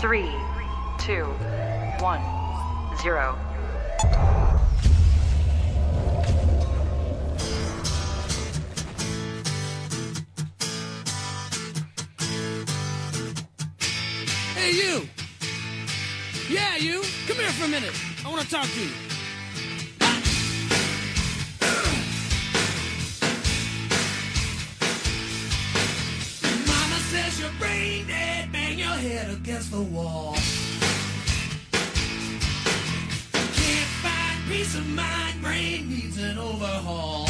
Three, two, one, zero. Hey, you! Yeah, you! Come here for a minute. I want to talk to you. Head against the wall. Can't find peace of mind, brain needs an overhaul.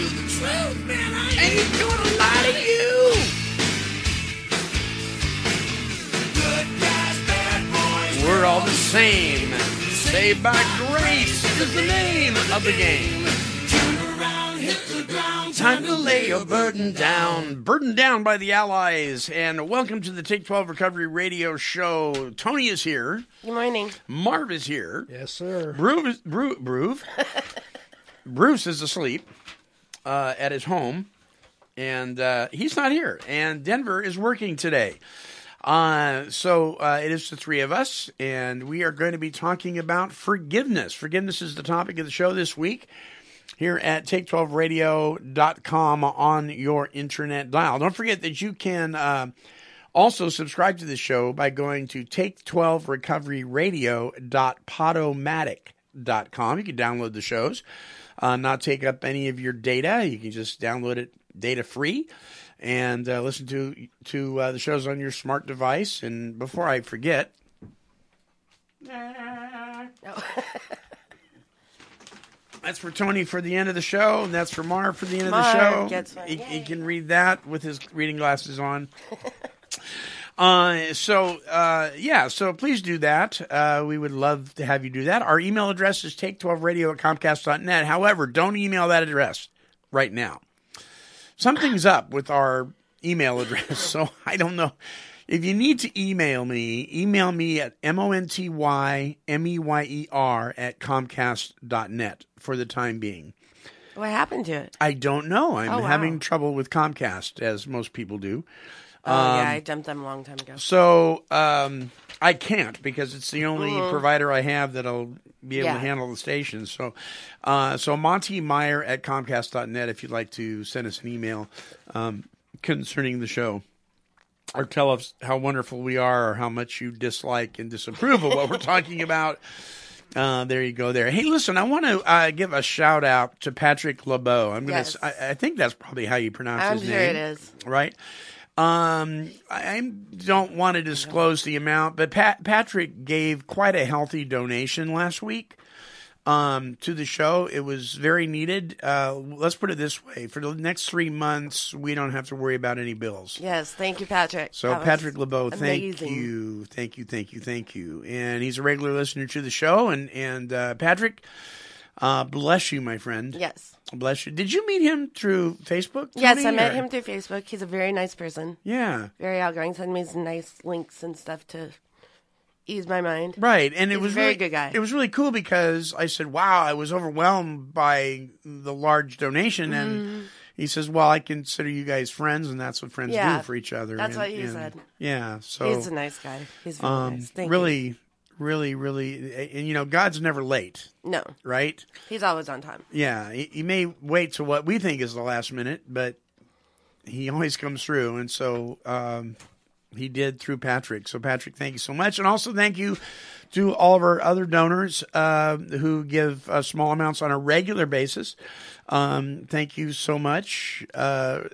Telling you the truth, man. I ain't gonna lie to you. Good guys, bad boys. We're all the same. Saved by grace is the name of the game. Turn around, hit the ground. Time to lay your burden down. Burden down by the Allies. And welcome to the Take 12 Recovery Radio Show. Tony is here. Good morning. Marv is here. Yes, sir. Bruce, is- Bru, Bruce, Bruce is asleep uh, at his home, and uh, he's not here. And Denver is working today. Uh, so uh, it is the three of us, and we are going to be talking about forgiveness. Forgiveness is the topic of the show this week here at take12radio.com on your internet dial. Don't forget that you can uh, also subscribe to the show by going to take12recoveryradio.podomatic.com. You can download the shows, uh, not take up any of your data. You can just download it data free and uh, listen to to uh, the shows on your smart device. And before I forget, that's for Tony for the end of the show, and that's for Marv for the end of the show. He, he can read that with his reading glasses on. Uh, so uh, yeah, so please do that. Uh, we would love to have you do that. Our email address is take12radio at comcast.net. However, don't email that address right now. Something's up with our email address, so I don't know. If you need to email me, email me at m-o-n-t-y-m-e-y-e-r at comcast.net for the time being. What happened to it? I don't know. I'm Oh, wow. having trouble with Comcast, as most people do. Oh Um, yeah, I dumped them a long time ago. So um, I can't because it's the only provider I have that'll be able to Mm-hmm. Handle the station. So, uh, so Monty Meyer at Comcast.net if you'd like to send us an email um, concerning the show. Or tell us how wonderful we are, or how much you dislike and disapprove of what we're talking about. Uh, there you go. There. Hey, listen, I want to uh, give a shout out to Patrick LeBeau. I'm gonna. Yes. I, I think that's probably how you pronounce I'm his sure name it is. right? Um, I don't want to disclose the amount, but Pat, Patrick gave quite a healthy donation last week um, to the show. It was very needed. Uh, let's put it this way: for the next three months, we don't have to worry about any bills. Yes, thank you, Patrick. So That Patrick LeBeau, thank you, thank you, thank you, thank you. And he's a regular listener to the show. And and uh, Patrick, uh, bless you, my friend. Yes. Bless you. Did you meet him through Facebook? Yes, I met or- him through Facebook. He's a very nice person. Yeah. Very outgoing. Sent me some nice links and stuff to ease my mind. Right, and it He's a was very really, good guy. It was really cool because I said, "Wow, I was overwhelmed by the large donation," and he says, "Well, I consider you guys friends, and that's what friends Mm-hmm. Yeah, do for each other." that's and- what he and- said. Yeah, so He's a nice guy. He's very um, nice. Thank really, really, really, and you know, God's never late. No, right? he's always on time. Yeah, he, he may wait to what we think is the last minute, but he always comes through, and so um, he did through Patrick. So, Patrick, thank you so much, and also thank you to all of our other donors uh, who give uh, small amounts on a regular basis. Um, thank you so much. Uh,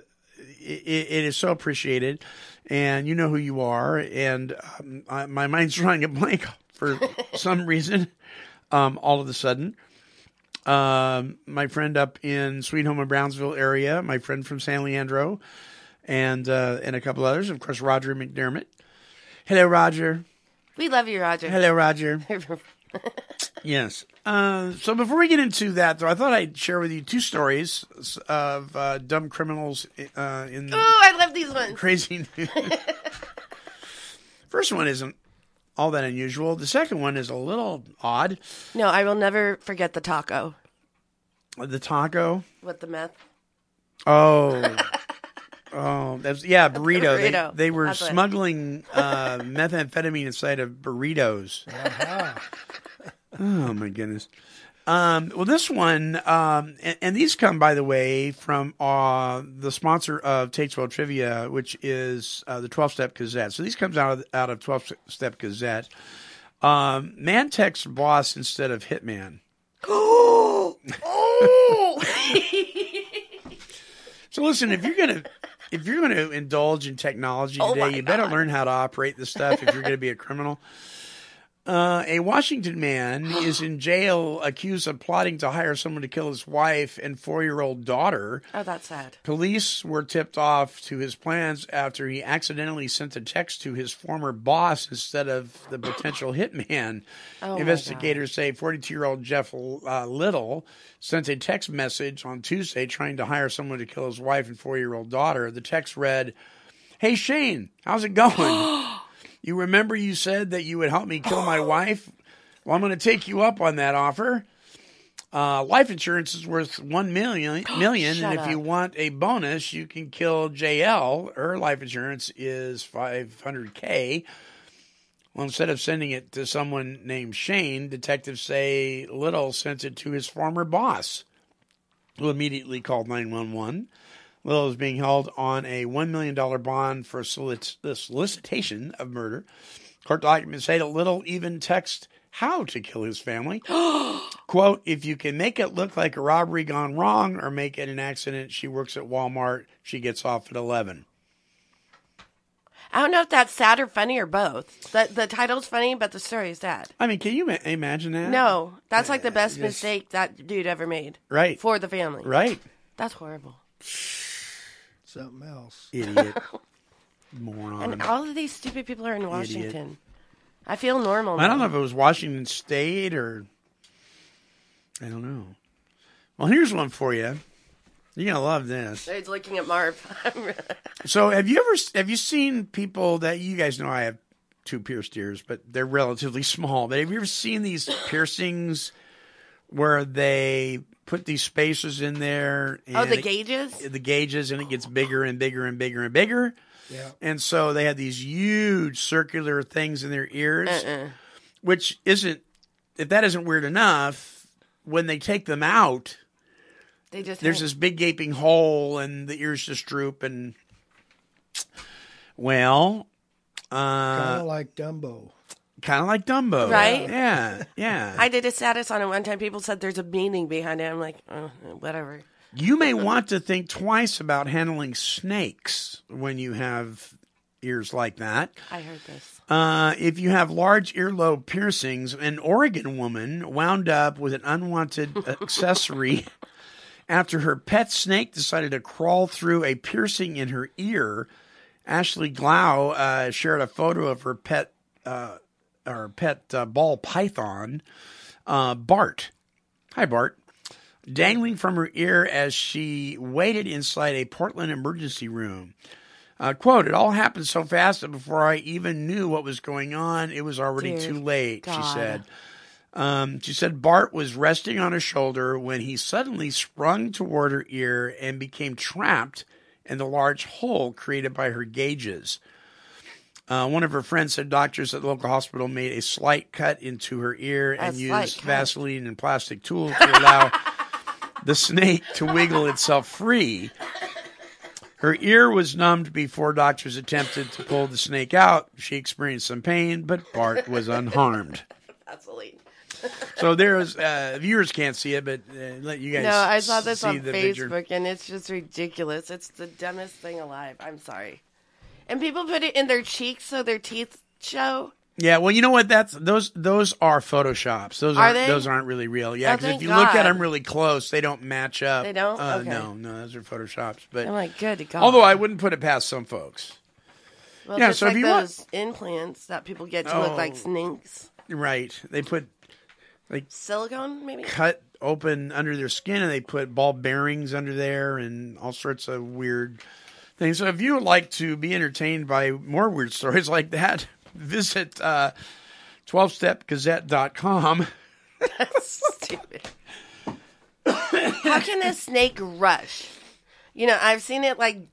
it, it is so appreciated, and you know who you are. And um, I, my mind's running a blank for some reason. Um, all of a sudden, um, my friend up in Sweet Home of Brownsville area, my friend from San Leandro, and uh, and a couple others, of course, Roger McDermott. Hello, Roger. We love you, Roger. Hello, Roger. Yes. Uh, so before we get into that, though, I thought I'd share with you two stories of uh, dumb criminals uh, in Oh, I love these ones. crazy news. First one isn't all that unusual. The second one is a little odd. No, I will never forget the taco The taco. with the meth. Oh. Oh, that's yeah, burrito. burrito. They, they were That's smuggling uh, methamphetamine inside of burritos. oh my goodness. Um, well, this one, um, and, and these come, by the way, from uh, the sponsor of 12 Trivia, which is uh, the 12 Step Gazette. So these comes out of out of 12 Step Gazette. Um, man texts boss instead of hitman. oh, So listen, if you're gonna if you're gonna indulge in technology Oh today, my you better God. learn how to operate this stuff if you're gonna be a criminal. Uh, a Washington man is in jail accused of plotting to hire someone to kill his wife and four year old daughter. oh, that's sad. Police were tipped off to his plans after he accidentally sent a text to his former boss instead of the potential hitman. Oh, Investigators say 42 year old Jeff uh, Little sent a text message on Tuesday trying to hire someone to kill his wife and four year old daughter. The text read, Hey Shane, how's it going? you remember you said that you would help me kill my wife? Well, I'm going to take you up on that offer. Uh, life insurance is worth one million million, and if you want a bonus, you can kill JL. Her life insurance is five hundred k. Well, instead of sending it to someone named Shane, detectives say Little sent it to his former boss, who immediately called nine one one. Little is being held on a one million dollar bond for solic- the solicitation of murder. Court documents say that Little even texted how to kill his family. Quote, if you can make it look like a robbery gone wrong or make it an accident, she works at Walmart. She gets off at 11. I don't know if that's sad or funny or both. The the title's funny, but the story is sad. I mean, can you ma- imagine that? No, that's like the uh, best just- mistake that dude ever made Right. for the family. Right. That's horrible. Something else. Idiot. Moron. And all of these stupid people are in Washington. I feel normal. I don't know now. if it was Washington State or. I don't know. Well, here's one for you. You're gonna love this. He's looking at Marv. So, have you ever have you seen people that you guys know? I have two pierced ears, but they're relatively small. But have you ever seen these piercings where they put these spacers in there? oh, the it- gauges? the gauges, and it gets bigger and bigger and bigger and bigger. Yeah. And so they have these huge circular things in their ears, Uh-uh. which isn't, if that isn't weird enough, when they take them out, They just there's hang. this big gaping hole and the ears just droop. And, well, uh, Kind of like Dumbo. Kind of like Dumbo. Right? Yeah. Yeah. I did a status on it one time. People said there's a meaning behind it. I'm like, oh, whatever. You may want to think twice about handling snakes when you have ears like that. I heard this. Uh, if you have large earlobe piercings, an Oregon woman wound up with an unwanted accessory after her pet snake decided to crawl through a piercing in her ear. Ashley Glawe uh, shared a photo of her pet, uh, her pet uh, ball python, uh, Bart. Hi, Bart. Dangling from her ear as she waited inside a Portland emergency room. Uh, quote, it all happened so fast that before I even knew what was going on, it was already Dear too late, she said. Um, she said Bart was resting on her shoulder when he suddenly sprung toward her ear and became trapped in the large hole created by her gauges. Uh, one of her friends said doctors at the local hospital made a slight cut into her ear and used cut. Vaseline and plastic tools to allow the snake to wiggle itself free. Her ear was numbed before doctors attempted to pull the snake out. She experienced some pain, but Bart was unharmed. Vaseline. So there's uh, viewers can't see it, but uh, let you guys. No, I saw this see on the picture. Facebook and it's just ridiculous. It's the dumbest thing alive. I'm sorry. And people put it in their cheeks so their teeth show. Yeah, well, you know what? That's those those are photoshops. Those Are aren't, they? those aren't really real. Yeah, Oh, because if thank you look at them really close, they don't match up. They don't? Uh, Okay. No, no, those are photoshops. But I'm like, good God. although I wouldn't put it past some folks. well, yeah, so if like you want- those implants that people get to look like Oh. snakes. Right? They put like Silicone, maybe? cut open under their skin and they put ball bearings under there and all sorts of weird things. So if you would like to be entertained by more weird stories like that, visit uh, 12stepgazette.com. That's stupid. How can a snake rush? You know, I've seen it like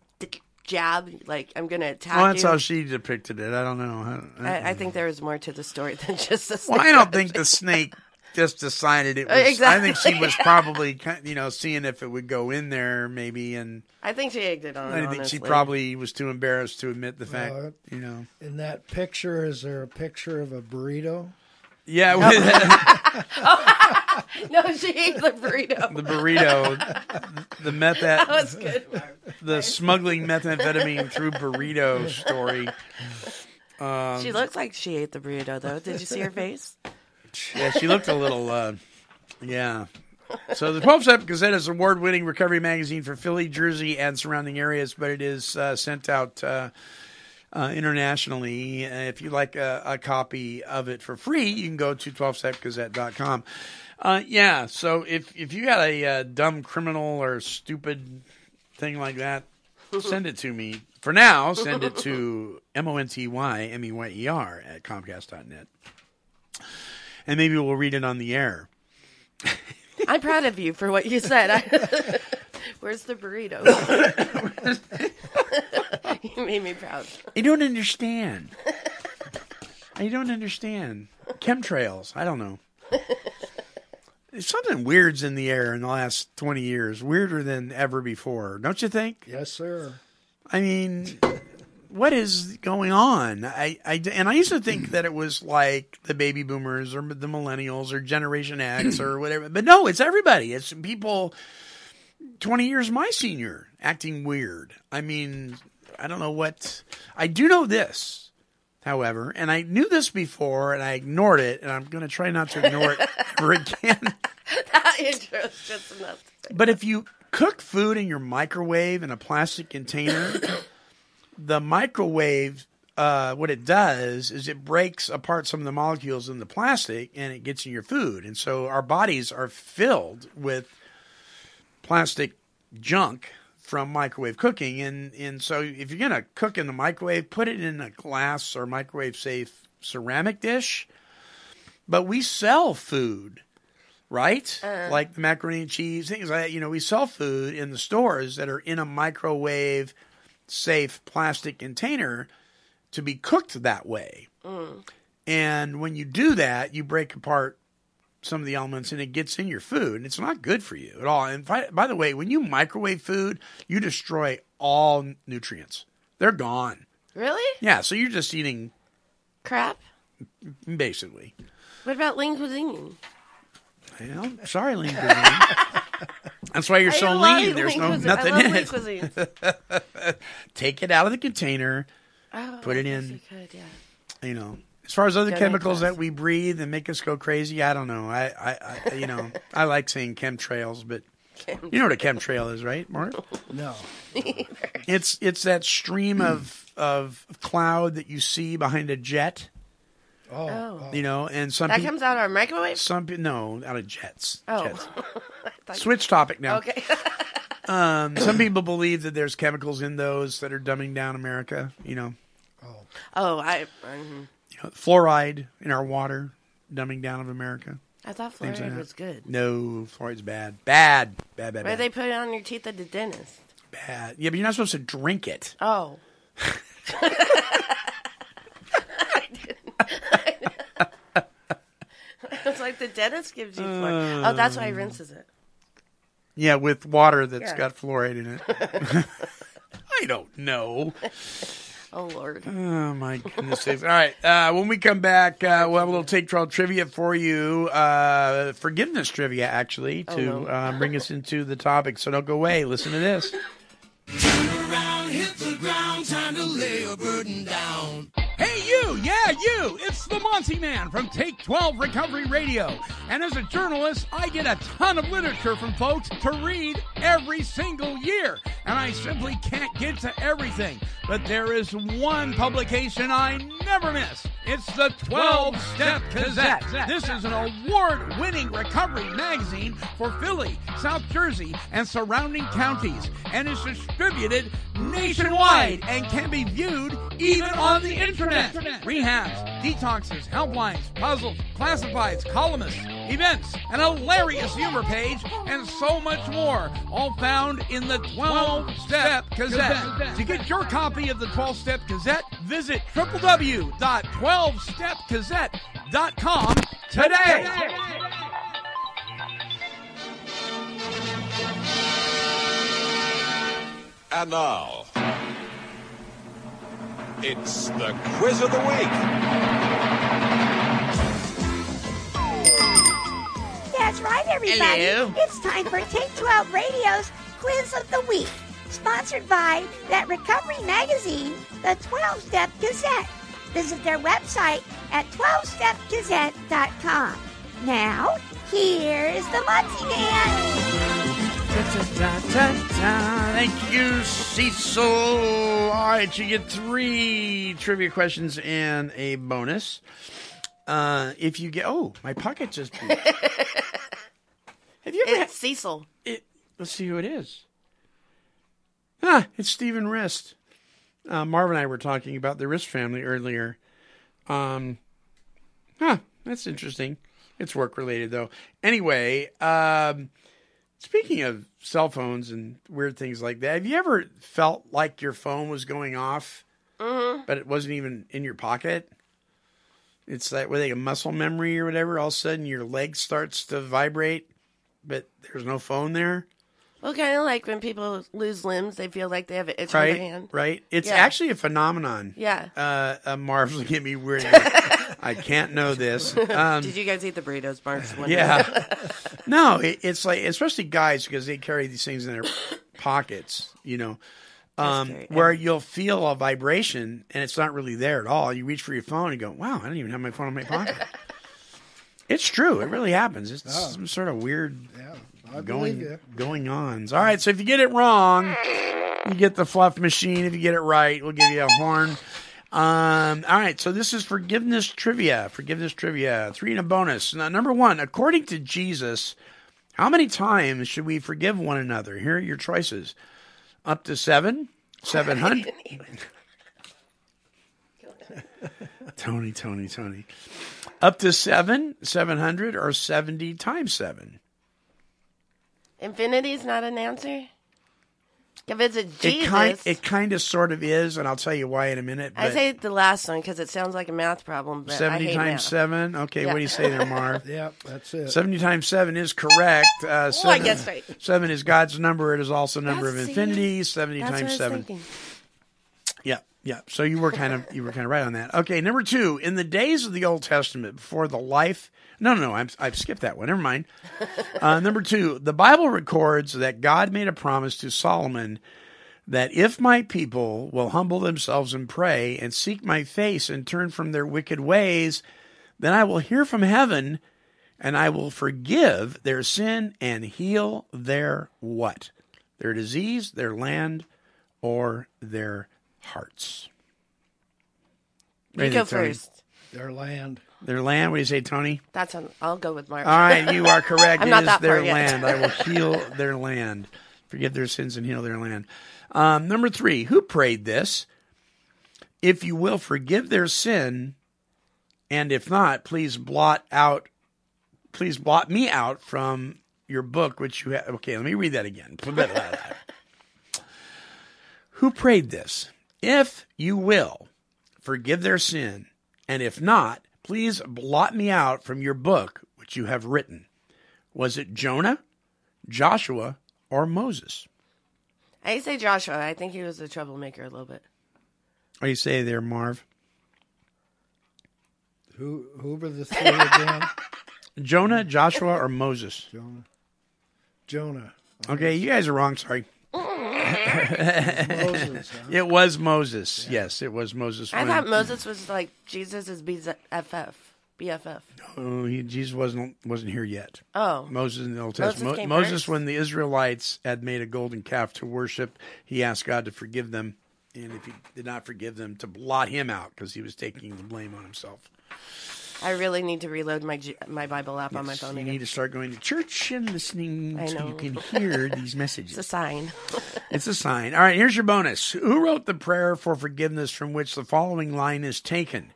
jab, like I'm gonna attack Well, that's you. how she depicted it. I don't know. I, I, I think there was more to the story than just the snake. well, I don't think the snake just decided it Uh, was. I think she was probably, you know, seeing if it would go in there, maybe, and I think she egged it on. I think she probably was too embarrassed to admit the fact, Well, you know. In that picture, is there a picture of a burrito? Yeah, No, she ate the burrito. the burrito, the meth, that was good. The smuggling methamphetamine through burrito story. Um, she looks like she ate the burrito, though. Did you see her face? Yeah, she looked a little, uh, yeah. So the 12 Step Gazette is an award winning recovery magazine for Philly, Jersey, and surrounding areas, but it is uh, sent out uh, uh, internationally. Uh, if you'd like a, a copy of it for free, you can go to 12stepgazette.com. Uh, yeah, so if, if you got a uh, dumb criminal or stupid thing like that, send it to me. For now, send it to M-O-N-T-Y, M-E-Y-E-R at Comcast.net. And maybe we'll read it on the air. I'm proud of you for what you said. I, where's the burrito? you made me proud. I don't understand. I don't understand. Chemtrails. I don't know. Something weird's in the air in the last 20 years, weirder than ever before, don't you think? Yes, sir. I mean, what is going on? I, I, and I used to think that it was like the baby boomers or the millennials or Generation X or whatever. But no, it's everybody. It's people 20 years my senior acting weird. I mean, I don't know what. I do know this, however, and I knew this before and I ignored it, and I'm going to try not to ignore it ever again. That intro is just enough. But if you cook food in your microwave in a plastic container, the microwave, uh, what it does is it breaks apart some of the molecules in the plastic and it gets in your food. And so our bodies are filled with plastic junk from microwave cooking. And, and so if you're going to cook in the microwave, put it in a glass or microwave safe ceramic dish. But we sell food right? Like the macaroni and cheese, things like that. You know, we sell food in the stores that are in a microwave safe plastic container to be cooked that way. And when you do that, you break apart some of the elements and it gets in your food and it's not good for you at all. And by, by the way, when you microwave food, you destroy all nutrients. They're gone. Really? Yeah, so you're just eating Crap. basically. What about lean cuisine? Well, sorry, lean cuisine. That's why you're I so love lean. There's no cuisine. nothing I love in it. Take it out of the container. Oh, Put it in. you could, yeah. You know, as far as other Don't chemicals that we breathe and make us go crazy, I don't know. I, I, I you know, I like saying chemtrails, but you know what a chemtrail is, right, Mark? No. It's it's that stream of of cloud that you see behind a jet. Oh, Oh. You know, and some That people, comes out of our microwave? some pe- no, out of jets. Oh. Jets. Switch topic now. Okay. Um, some people believe that there's chemicals in those that are dumbing down America. You know, oh, Oh, I mhm. you know, fluoride in our water, dumbing down of America. I thought Things like fluoride was good. No, fluoride's bad. Bad. Bad, bad, Why bad. they put it on your teeth at the dentist? bad. Yeah, but you're not supposed to drink it. Oh. it's like the dentist gives you fluoride. oh, that's why he rinses it. Yeah, with water that's Yeah. got fluoride in it. I don't know. Oh Lord. Oh my goodness sakes! All right, uh, when we come back, uh, we'll have a little take trial trivia for you, uh, forgiveness trivia actually, to no. uh, bring us into the topic. So don't go away. Listen to this. It's the Monty Man from Take 12 Recovery Radio. And as a journalist, I get a ton of literature from folks to read every single year. And I simply can't get to everything. But there is one publication I never miss. It's the 12 Step Gazette. This is an award winning recovery magazine for Philly, South Jersey, and surrounding counties. And is distributed nationwide and can be viewed even on the internet. Rehabs, detoxes, helplines, puzzles, classifieds, columnists, events, an hilarious humor page, and so much more. All found in the 12 Step Gazette. To get your copy of the 12 Step Gazette, visit www.12stepgazette.com today. And now, it's the quiz of the week. That's right, everybody. Hello. It's time for Take 12 Radio's Quiz of the Week, sponsored by that recovery magazine, the 12 Step Gazette. Visit their website at 12stepgazette.com. Now, here's the Monty Man. Thank you, Cecil. All right, you get three trivia questions and a bonus. Uh, if you get, oh, my pocket just. beat. Have you ever? It's Cecil. it, let's see who it is. Ah, it's Stephen Rist. Uh, Marv and I were talking about the Rist family earlier. Um, huh, that's interesting. It's work related though. Anyway, um, speaking of cell phones and weird things like that, have you ever felt like your phone was going off, but it wasn't even in your pocket? It's like with like a muscle memory or whatever. All of a sudden, your leg starts to vibrate, but there's no phone there. Well, kind of like when people lose limbs, they feel like they have an itch on right? their hand. Right. It's Yeah. actually a phenomenon. Yeah. Uh, uh Marv's looking at me weird. I can't know this. Um, Did you guys eat the burritos, Mark's? one day? yeah. no, it, it's like especially guys because they carry these things in their pockets. You know. Um, scary. where you'll feel a vibration and it's not really there at all. You reach for your phone and go, "Wow, I don't even have my phone in my pocket." It's true. It really happens. It's Oh. some sort of weird Yeah, I believe going you. going ons. All right, so if you get it wrong, you get the fluff machine. If you get it right, we'll give you a horn. Um, all right, so this is forgiveness trivia. Forgiveness trivia. Three and a bonus. Now, number one, according to Jesus, how many times should we forgive one another? Here are your choices: up to seven, seven hundred. Tony, Tony, Tony. Up to seven, seven hundred, or seventy times seven. Infinity is not an answer. If it's a Jesus, It kind, it kind of sort of is, and I'll tell you why in a minute. I say the last one because it sounds like a math problem. But I seventy hate times math. seven. Okay, Yeah. what do you say there, Marv? Yep, that's it. Seventy times seven is correct. Uh, Oh, I seven, guessed right. seven is God's number. It is also a number That's- of see, infinities. Seventy That's what I times seven. thinking. Yeah, yeah. So you were kind of you were kind of right on that. Okay, number two. In the days of the Old Testament, before the life. No, no, no. I'm, I've skipped that one. Never mind. Uh, number two. The Bible records that God made a promise to Solomon that if my people will humble themselves and pray and seek my face and turn from their wicked ways, then I will hear from heaven and I will forgive their sin and heal their what? Their disease, their land, or their hearts. You go first. Their land. Their land. What do you say, Tony? That's on. I'll go with Mark. All right, you are correct. I'm It not is that their far yet. land. I will heal their land, forgive their sins, and heal their land. Um, number three, who prayed this? If you will forgive their sin, and if not, please blot out, please blot me out from your book, which you have. Okay, let me read that again. who prayed this? If you will forgive their sin, and if not, please blot me out from your book which you have written. Was it Jonah, Joshua, or Moses? I say Joshua. I think he was a troublemaker a little bit. What do you say there, Marv? Who who were the three again? Jonah, Joshua, or Moses? Jonah. Jonah. Okay, you guys are wrong. Sorry. Moses. Huh? It was Moses. Yes, it was Moses. I when- thought Moses was like Jesus' BFF. BFF. Oh, he, Jesus wasn't wasn't here yet. Oh. Moses in the Old Moses Testament. came Moses, first? when the Israelites had made a golden calf to worship, he asked God to forgive them, and if he did not forgive them, to blot him out because he was taking the blame on himself. I really need to reload my my Bible app on my phone you again. need to start going to church and listening I so you can hear these messages. It's a sign. It's a sign. All right, here's your bonus. Who wrote the prayer for forgiveness from which the following line is taken?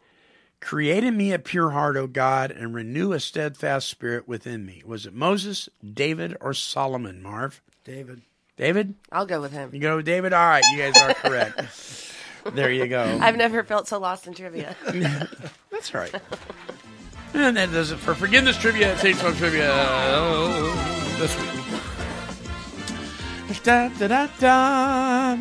Create in me a pure heart, O God, and renew a steadfast spirit within me. Was it Moses, David, or Solomon, Marv? David. David? I'll go with him. You go with David? All right, you guys are correct. there you go. I've never felt so lost in trivia. That's right. And that does it for forgiveness trivia. Takes on trivia oh, this week. Da, da, da, da.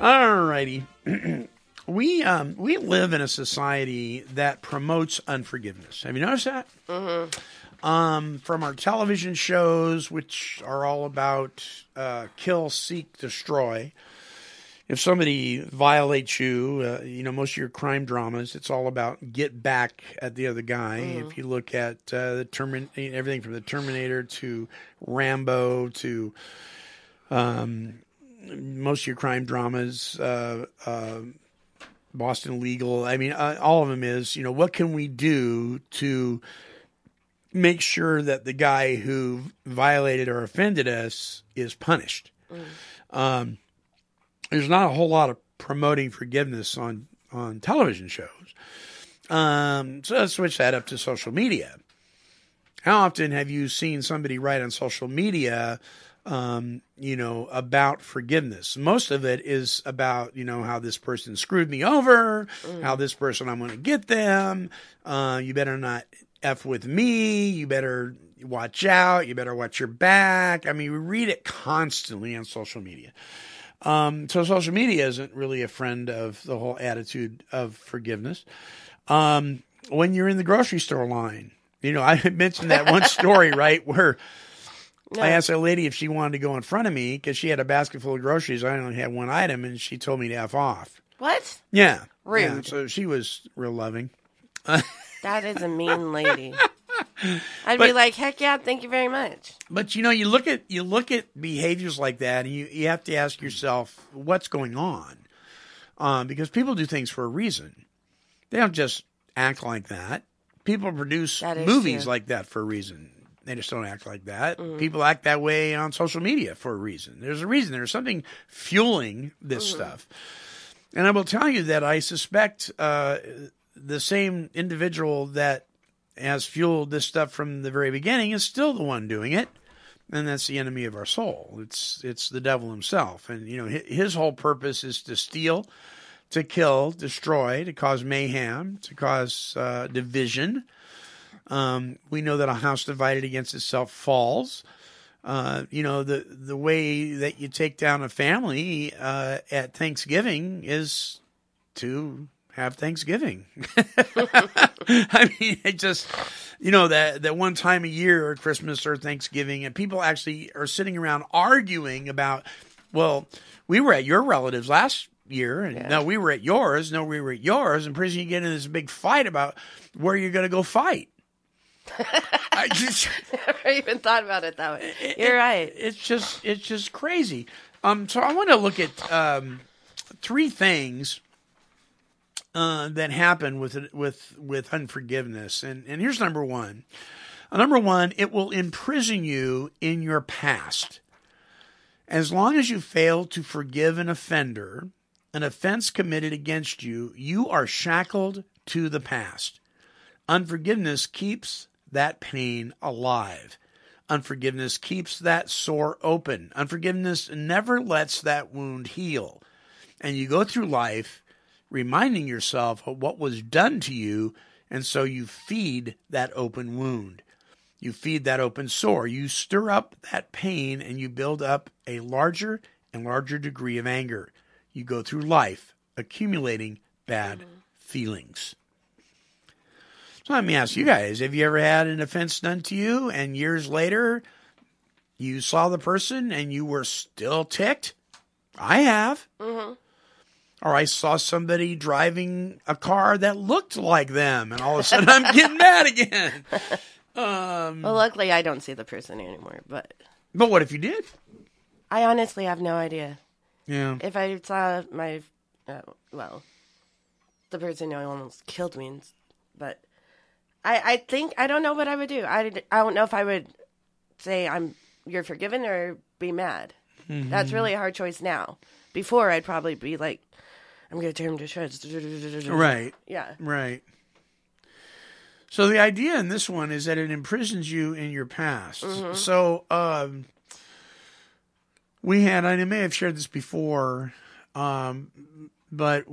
All righty. we um, we live in a society that promotes unforgiveness. Have you noticed that? Mm-hmm. Um, from our television shows, which are all about uh, kill, seek, destroy. If somebody violates you, uh, you know most of your crime dramas, it's all about get back at the other guy. If you look at uh, the Termin- everything from the Terminator to Rambo to um, most of your crime dramas, uh, uh, Boston Legal. I mean, uh, all of them is you know what can we do to make sure that the guy who violated or offended us is punished. Um, there's not a whole lot of promoting forgiveness on on television shows. Um, so let's switch that up to social media. How often have you seen somebody write on social media, um, you know, about forgiveness? Most of it is about, you know, how this person screwed me over, how this person I'm going to get them. Uh, you better not f with me. You better watch out. You better watch your back. I mean, we read it constantly on social media. Um, so social media isn't really a friend of the whole attitude of forgiveness. Um, when you're in the grocery store line, you know, I mentioned that one story, right, where I asked a lady if she wanted to go in front of me because she had a basket full of groceries. I only had one item, and she told me to f off. What? Yeah, Rude. Yeah, so she was real loving. That is a mean lady. I'd But- be like, heck yeah, thank you very much. But you know, you look at you look at behaviors like that, and you you have to ask yourself what's going on, um, because people do things for a reason. They don't just act like that. People produce movies true. like that for a reason. They just don't act like that. People act that way on social media for a reason. There's a reason. There's something fueling this stuff. And I will tell you that I suspect uh, the same individual that has fueled this stuff from the very beginning is still the one doing it, and that's the enemy of our soul. It's it's the devil himself, and you know hi- his whole purpose is to steal, to kill, destroy, to cause mayhem, to cause uh, division. Um, we know that a house divided against itself falls. Uh, you know the the way that you take down a family uh, at Thanksgiving is to have Thanksgiving. I mean, it just you know that that one time a year, or Christmas or Thanksgiving, and people actually are sitting around arguing about. Well, we were at your relatives last year, and no, we were at yours. No, we were at yours, and pretty soon you get in this big fight about where you're going to go fight. I just, Never even thought about it that way. You're right. it's just it's just crazy. Um, so I want to look at um, three things uh, that happen with with with unforgiveness, and and here's number one. Uh, number one, it will imprison you in your past. As long as you fail to forgive an offender, an offense committed against you, you are shackled to the past. Unforgiveness keeps that pain alive. Unforgiveness keeps that sore open. Unforgiveness never lets that wound heal. And you go through life reminding yourself of what was done to you, and so you feed that open wound. You feed that open sore. You stir up that pain and you build up a larger and larger degree of anger. You go through life accumulating bad feelings. So let me ask you guys have you ever had an offense done to you and years later you saw the person and you were still ticked? I have. Mm-hmm. Or I saw somebody driving a car that looked like them and all of a sudden I'm getting mad again. Um, Well, luckily I don't see the person anymore, but but what if you did? I honestly have no idea. Yeah. If I saw my, uh, well, the person who almost killed me, but I, I think I don't know what I would do. I, I don't know if I would say I'm you're forgiven or be mad. That's Mhm. really a hard choice now. Before I'd probably be like, I'm gonna tear him to shreds. Right. Yeah. Right. So the idea in this one is that it imprisons you in your past. Mhm. So um, we had, I may have shared this before, um, but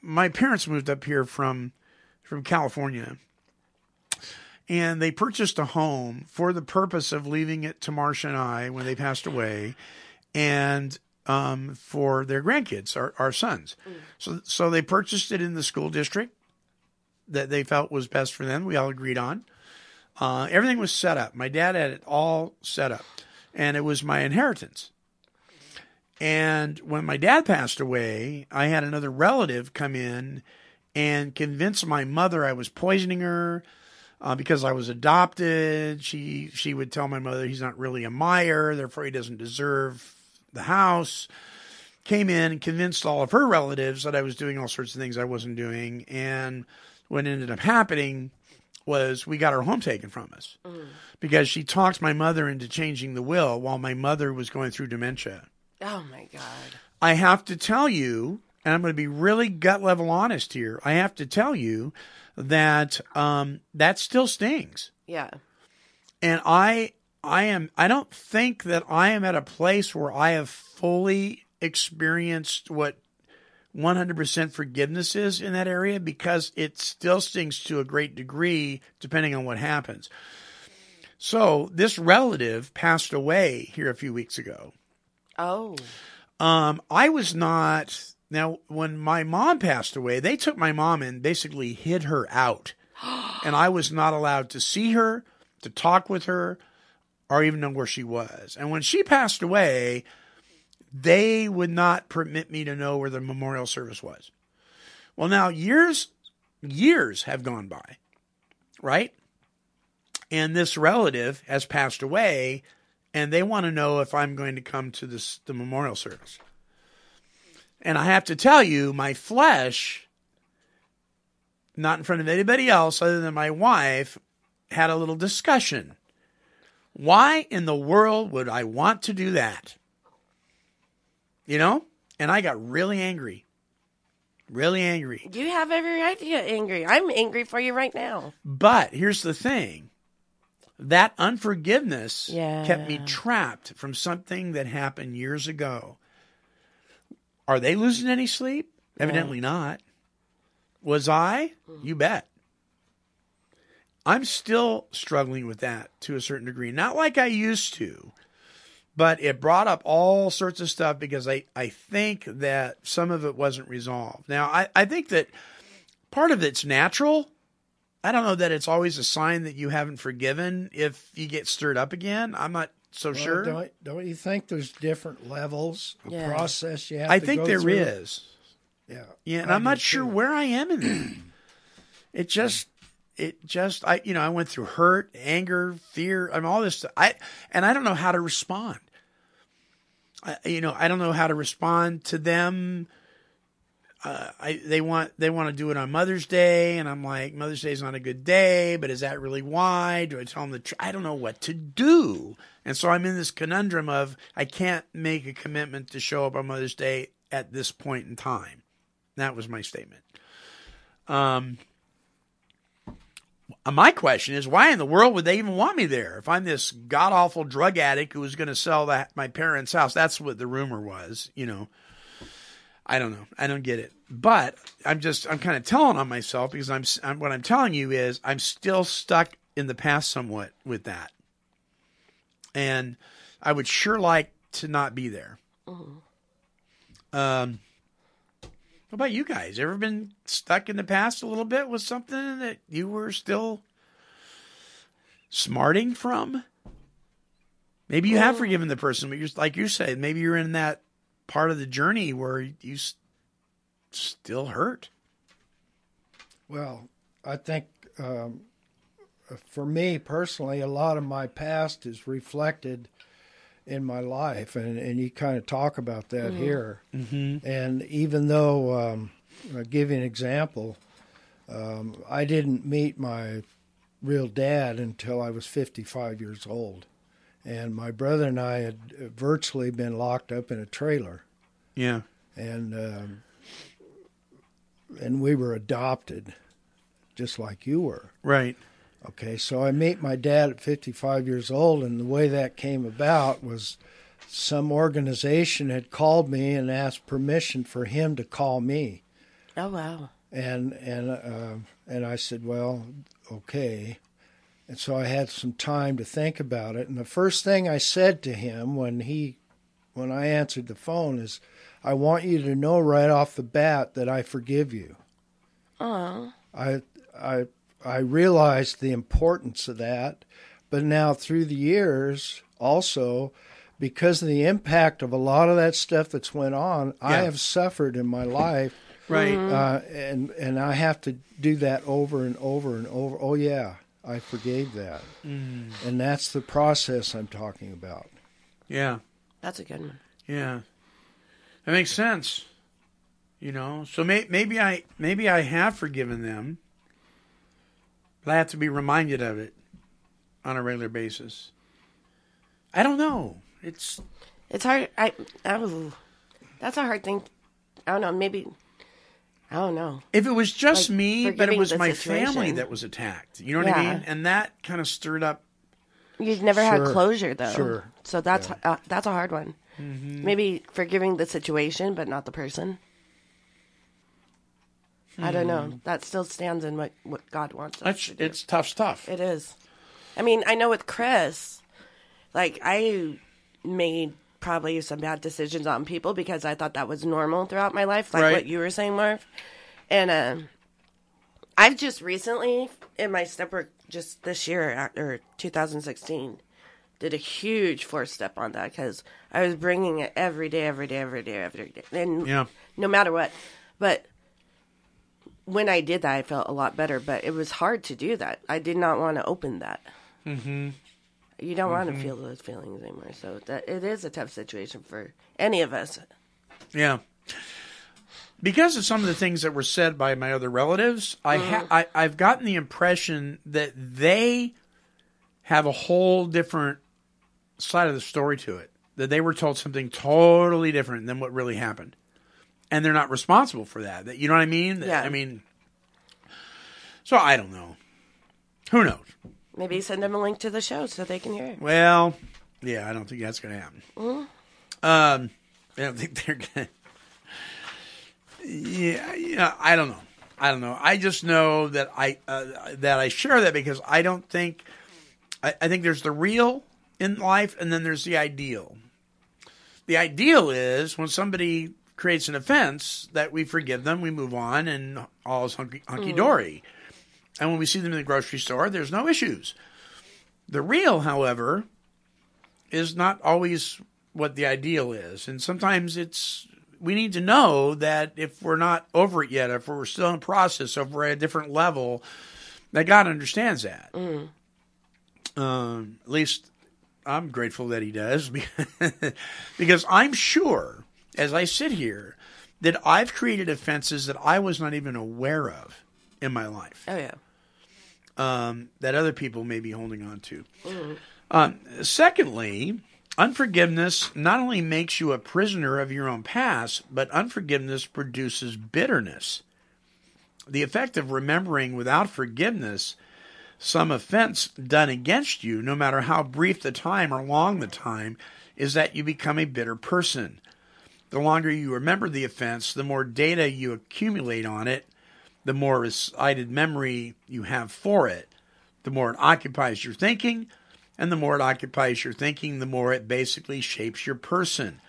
my parents moved up here from from California, and they purchased a home for the purpose of leaving it to Marcia and I when they passed away, and um, for their grandkids, our, our sons. So so they purchased it in the school district that they felt was best for them. We all agreed on. Uh, everything was set up. My dad had it all set up, and it was my inheritance. And when my dad passed away, I had another relative come in and convince my mother I was poisoning her uh, because I was adopted. She she would tell my mother he's not really a Meyer, therefore he doesn't deserve the house. Came in and convinced all of her relatives that I was doing all sorts of things I wasn't doing. And what ended up happening was we got our home taken from us because she talked my mother into changing the will while my mother was going through dementia. Oh my god. I have to tell you, and I'm going to be really gut level honest here. I have to tell you that um, that still stings, Yeah. and I I am I don't think that I am at a place where I have fully experienced what 100% forgiveness is in that area because it still stings to a great degree depending on what happens. So this relative passed away here a few weeks ago. Oh. Um, I was not. Now, when my mom passed away, they took my mom and basically hid her out. and I was not allowed to see her, to talk with her, or even know where she was. And when she passed away, they would not permit me to know where the memorial service was. Well, now years, years have gone by, right? And this relative has passed away, and they want to know if I'm going to come to this the memorial service. And I have to tell you, my flesh, not in front of anybody else other than my wife, had a little discussion. Why in the world would I want to do that? You know? And I got really angry. Really angry. You have every right to get angry. I'm angry for you right now. But here's the thing that unforgiveness Yeah. kept me trapped from something that happened years ago. Are they losing any sleep? Evidently not. Was I? You bet. I'm still struggling with that to a certain degree. Not like I used to, but it brought up all sorts of stuff because I, I think that some of it wasn't resolved. Now, I, I think that part of it's natural. I don't know that it's always a sign that you haven't forgiven if you get stirred up again. I'm not so Well, sure. Don't, don't you think there's different levels of Yeah. process you have I to think go there through? is. Yeah. Yeah, and I I'm not sure too. where I am in that. it just, it just, I, you know, I went through hurt, anger, fear, I mean, all this. I, and I don't know how to respond. I, you know, I don't know how to respond to them. Uh, I, they want, they want to do it on Mother's Day, and I'm like, Mother's Day is not a good day, but is that really why? Do I tell them the truth? I don't know what to do. And so I'm in this conundrum of I can't make a commitment to show up on Mother's Day at this point in time. That was my statement. Um, my question is, why in the world would they even want me there? If I'm this god awful drug addict who was going to sell the, my parents' house, that's what the rumor was. You know, I don't know. I don't get it. But I'm just, I'm kind of telling on myself because I'm, I'm, what I'm telling you is I'm still stuck in the past somewhat with that, and I would sure like to not be there. Um, What about you guys? Ever been stuck in the past a little bit with something that you were still smarting from? Maybe you have forgiven the person, but you're like you said, maybe you're in that part of the journey where you s- still hurt. Well, I think um, for me personally, a lot of my past is reflected in my life, and, and you kind of talk about that here. Mm-hmm. And even though, um, I'll give you an example, um, I didn't meet my real dad until I was 55 years old. And my brother and I had virtually been locked up in a trailer Yeah. and um, and we were adopted, just like you were. Right. Okay, so I meet my dad at 55 years old, and the way that came about was some organization had called me and asked permission for him to call me, Oh wow. and and uh, and I said, well, okay. And so I had some time to think about it. And the first thing I said to him when he, when I answered the phone is, I want you to know right off the bat that I forgive you. Oh. I I I realized the importance of that, but now through the years, also because of the impact of a lot of that stuff that's went on, I have suffered in my life, Right. uh, and and I have to do that over and over and over. Oh yeah, I forgave that, and that's the process I'm talking about. Yeah. That's a good one. Yeah, that makes sense. You know, so may, maybe I maybe I have forgiven them, but I have to be reminded of it on a regular basis. I don't know. It's It's hard. I oh, that's a hard thing. I don't know. Maybe I don't know. if it was just Like, me, but it was my situation. family that was attacked. You know what I mean? And that kind of stirred up. You've never had closure though. sure. So that's uh, that's a hard one. Mm-hmm. Maybe forgiving the situation, but not the person. I don't Hmm. know. That still stands in what, what God wants us It's to do. it's tough stuff. It is. I mean, I know with Chris, like I made probably some bad decisions on people because I thought that was normal throughout my life, like Right. what you were saying, Marv. And um, I've just recently, in my step work, just this year or 2016, did a huge four step on that because I was bringing it every day, every day, every day, every day, and Yeah. no matter what. But when I did that, I felt a lot better. But it was hard to do that. I did not want to open that. Mm-hmm. You don't want to feel those feelings anymore. So that it is a tough situation for any of us. Yeah. Because of some of the things that were said by my other relatives, I, ha- I I've gotten the impression that they have a whole different side of the story to it. That they were told something totally different than what really happened, and they're not responsible for that. That you know what I mean? Yeah. I mean, so I don't know. Who knows? Maybe send them a link to the show so they can hear it. Well, yeah, I don't think that's going to happen. Um, I don't think they're going to. Yeah, yeah, I don't know. I don't know. I just know that I uh, that I share that because I don't think I, I think there's the real in life and then there's the ideal. The ideal is when somebody creates an offense that we forgive them, we move on, and all is hunky, hunky dory. And when we see them in the grocery store, there's no issues. The real, however, is not always what the ideal is. And sometimes it's, we need to know that if we're not over it yet, if we're still in the process, if we're at a different level, that God understands that. Um, at least I'm grateful that He does because I'm sure as I sit here that I've created offenses that I was not even aware of in my life Oh yeah. um, that other people may be holding on to. Um, secondly, unforgiveness not only makes you a prisoner of your own past, but unforgiveness produces bitterness. The effect of remembering without forgiveness some offense done against you, no matter how brief the time or long the time, is that you become a bitter person. The longer you remember the offense, the more data you accumulate on it, the more recited memory you have for it, the more it occupies your thinking, and the more it occupies your thinking, the more it basically shapes your person.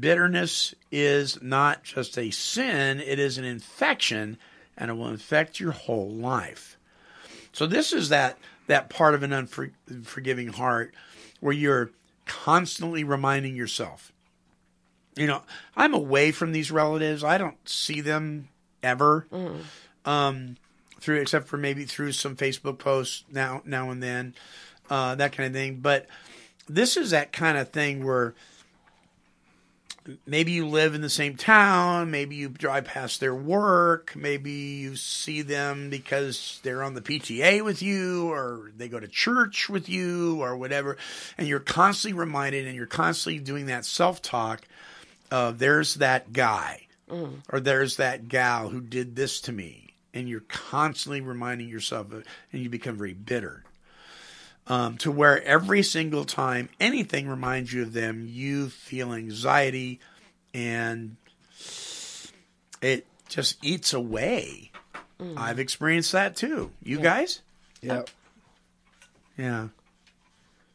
bitterness is not just a sin, it is an infection and it will infect your whole life. So this is that that part of an unforgiving heart where you're constantly reminding yourself. You know, I'm away from these relatives. I don't see them ever. Um, through except for maybe through some Facebook posts now now and then, uh, that kind of thing. But this is that kind of thing where maybe you live in the same town, maybe you drive past their work, maybe you see them because they're on the PTA with you or they go to church with you or whatever, and you're constantly reminded and you're constantly doing that self-talk of there's that guy mm. or there's that gal who did this to me and you're constantly reminding yourself of and you become very bitter um, to where every single time anything reminds you of them, you feel anxiety and it just eats away. Mm. I've experienced that too. You guys? Yeah. Yeah.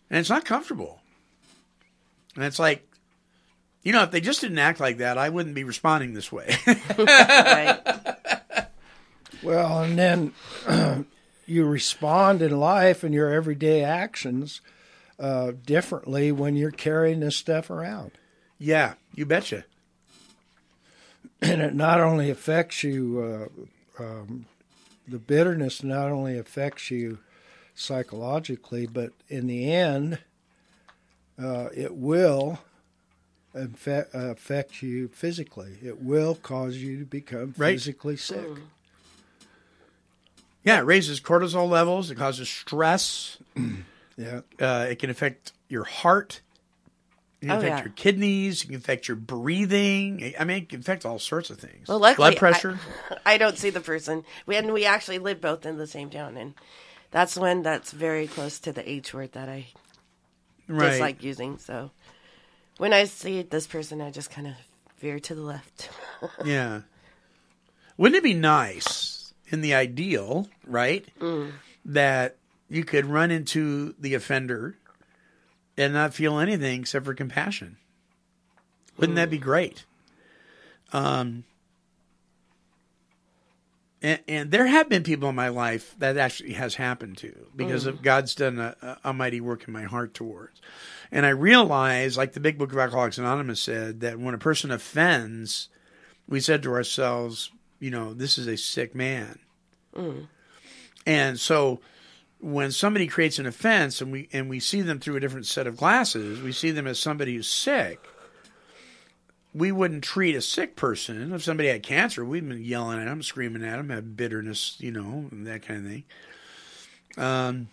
And it's not comfortable. And it's like, you know, if they just didn't act like that, I wouldn't be responding this way. Right. Well, and then you respond in life and your everyday actions uh, differently when you're carrying this stuff around. yeah, you betcha. And it not only affects you, uh, um, the bitterness not only affects you psychologically, but in the end, uh, it will affect, affect you physically. It will cause you to become Right. physically sick. Yeah, it raises cortisol levels. It causes stress. Yeah. Uh, it can affect your heart. It can Oh, affect yeah. your kidneys. It can affect your breathing. I mean, it can affect all sorts of things. Well, luckily, Blood pressure. I, I don't see the person. We and we actually live both in the same town, and that's when that's very close to the H word that I right. dislike using. So when I see this person, I just kind of veer to the left. Yeah. Wouldn't it be nice in the ideal, right? That you could run into the offender and not feel anything except for compassion. Wouldn't that be great? Um, and, and there have been people in my life that actually has happened to because of mm. God's done a, a, a mighty work in my heart towards. And I realize, like the Big Book of Alcoholics Anonymous said, that when a person offends, we said to ourselves, you know, this is a sick man. Mm. And so when somebody creates an offense and we and we see them through a different set of glasses, we see them as somebody who's sick. We wouldn't treat a sick person. If somebody had cancer, we'd been yelling at them, screaming at them, have bitterness, you know, and that kind of thing. Um,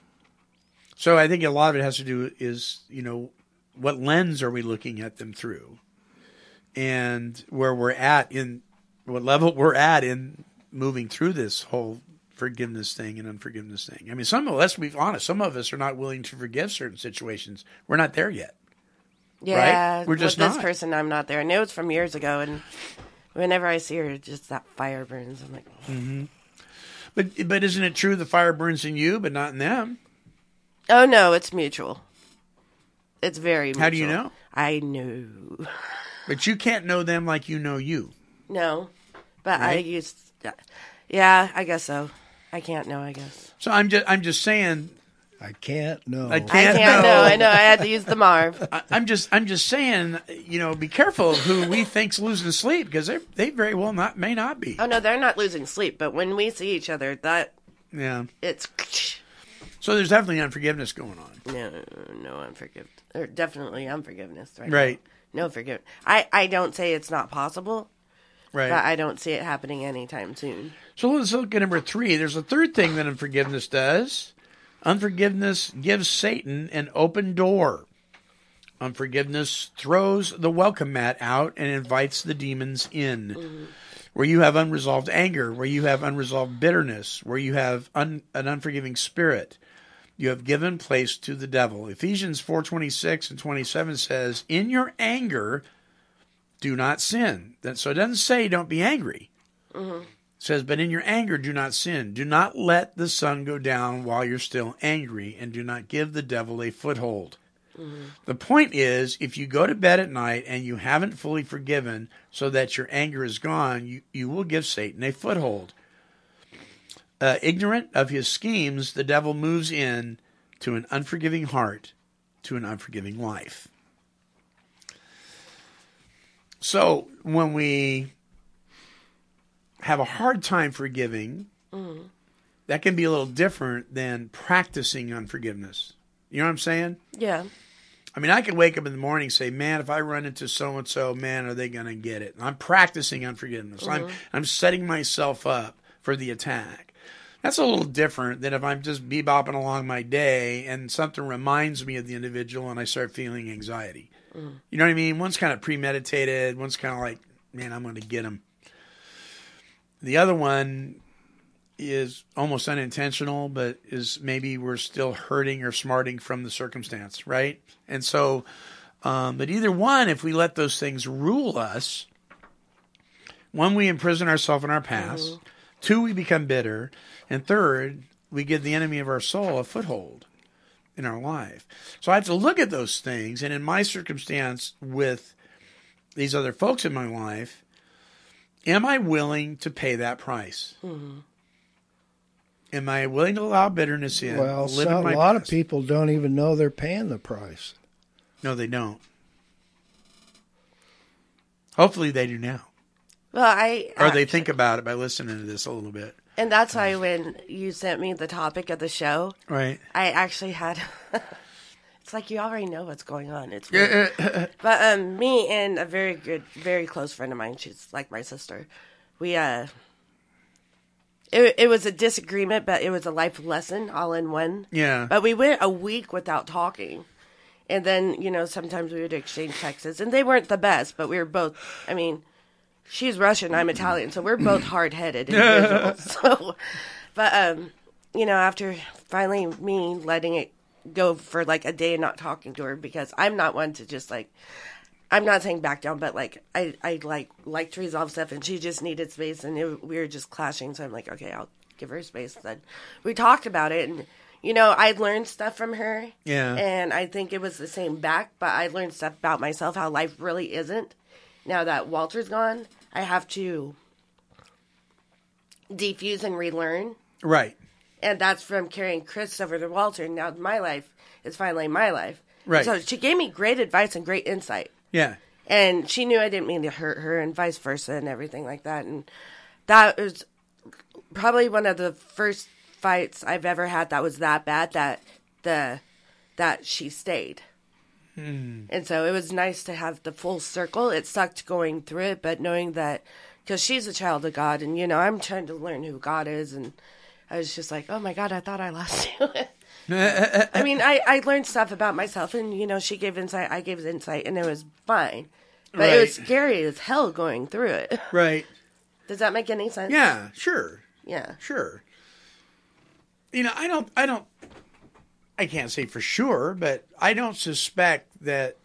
so I think a lot of it has to do is, you know, what lens are we looking at them through? and where we're at in what level we're at in moving through this whole forgiveness thing and unforgiveness thing. I mean, some of us, be honest, some of us are not willing to forgive certain situations. We're not there yet. Yeah, We're just with this person, I'm not there. I know it's from years ago, and whenever I see her, just that fire burns. I'm like, mm-hmm. But but isn't it true the fire burns in you, but not in them? oh no, it's mutual. It's very. Mutual. How do you know? I know. But you can't know them like you know you. No, but I Right? used. Yeah, I guess so. I can't know. I guess So I'm just I'm just saying I can't know. I I can't, can't know. I know. I had to use the Marv. I, I'm just I'm just saying, you know, be careful of who we think's losing sleep because they they very well not may not be. Oh no, they're not losing sleep. But when we see each other, that Yeah. it's So there's definitely unforgiveness going on. no, no unforgiveness, or definitely unforgiveness. Right. Right. Now. No forgiveness. I I don't say it's not possible, Right. but I don't see it happening anytime soon. So let's look at number three. There's a third thing that unforgiveness does. Unforgiveness gives Satan an open door. Unforgiveness throws the welcome mat out and invites the demons in. Mm-hmm. Where you have unresolved anger, where you have unresolved bitterness, where you have un- an unforgiving spirit, you have given place to the devil. Ephesians 4:26 and 27 says, "In your anger, do not sin." That- So it doesn't say don't be angry mm-hmm. Says, But in your anger, do not sin. Do not let the sun go down while you're still angry, and do not give the devil a foothold. The point is, if you go to bed at night and you haven't fully forgiven so that your anger is gone, you, you will give Satan a foothold. Uh, ignorant of his schemes, the devil moves in to an unforgiving heart, to an unforgiving life. So when we have a hard time forgiving, that can be a little different than practicing unforgiveness. You know what I'm saying? Yeah. I mean, I can wake up in the morning and say, "Man, if I run into so and so, man, are they going to get it?" And I'm practicing unforgiveness. I'm mm-hmm. I'm setting myself up for the attack. That's a little different than if I'm just bebopping along my day and something reminds me of the individual and I start feeling anxiety. Mm. You know what I mean? One's kind of premeditated. One's kind of like, "Man, I'm going to get him." The other one is almost unintentional, but is maybe we're still hurting or smarting from the circumstance, right? And so, um, but either one, if we let those things rule us, one, we imprison ourselves in our past. Two, we become bitter. And third, we give the enemy of our soul a foothold in our life. So I have to look at those things. And in my circumstance with these other folks in my life, am I willing to pay that price? Mm-hmm. Am I willing to allow bitterness in? Well, so, in a lot of people don't even know they're paying the price. No, they don't. Hopefully, they do now, Well, I or they think about it by listening to this a little bit. and that's why when you sent me the topic of the show, Right. I actually had. it's like you already know what's going on. It's weird. but um, me and a very good, very close friend of mine. She's like my sister. We uh, it it was a disagreement, but it was a life lesson all in one. Yeah. But we went a week without talking. And then, you know, sometimes we would exchange texts, and they weren't the best, but we were both, I mean, she's Russian, I'm Italian, so we're both hard headed individuals. so, but, um, you know, after finally me letting it go for like a day and not talking to her, because I'm not one to just like, I'm not saying back down, but like, I, I like, like to resolve stuff, and she just needed space, and it, we were just clashing, so I'm like, okay, I'll give her space. Then we talked about it, and, you know, I learned stuff from her. Yeah. And I think it was the same back, but I learned stuff about myself, how life really isn't. Now that Walter's gone, I have to defuse and relearn. Right. And that's from carrying Chris over to Walter. Now my life is finally my life. Right. So she gave me great advice and great insight. Yeah. And she knew I didn't mean to hurt her and vice versa and everything like that. And that was probably one of the first fights I've ever had that was that bad that the that she stayed. Hmm. And so it was nice to have the full circle. It sucked going through it, but knowing that because she's a child of God, and you know I'm trying to learn who God is, and I was just like, oh my God, I thought I lost you. I mean, I, I learned stuff about myself, and you know, she gave insight, I gave insight, and it was fine. But it was scary as hell going through it. Right. Does that make any sense? Yeah. Sure. Yeah. Sure. You know, I don't. I don't. I can't say for sure, but I don't suspect that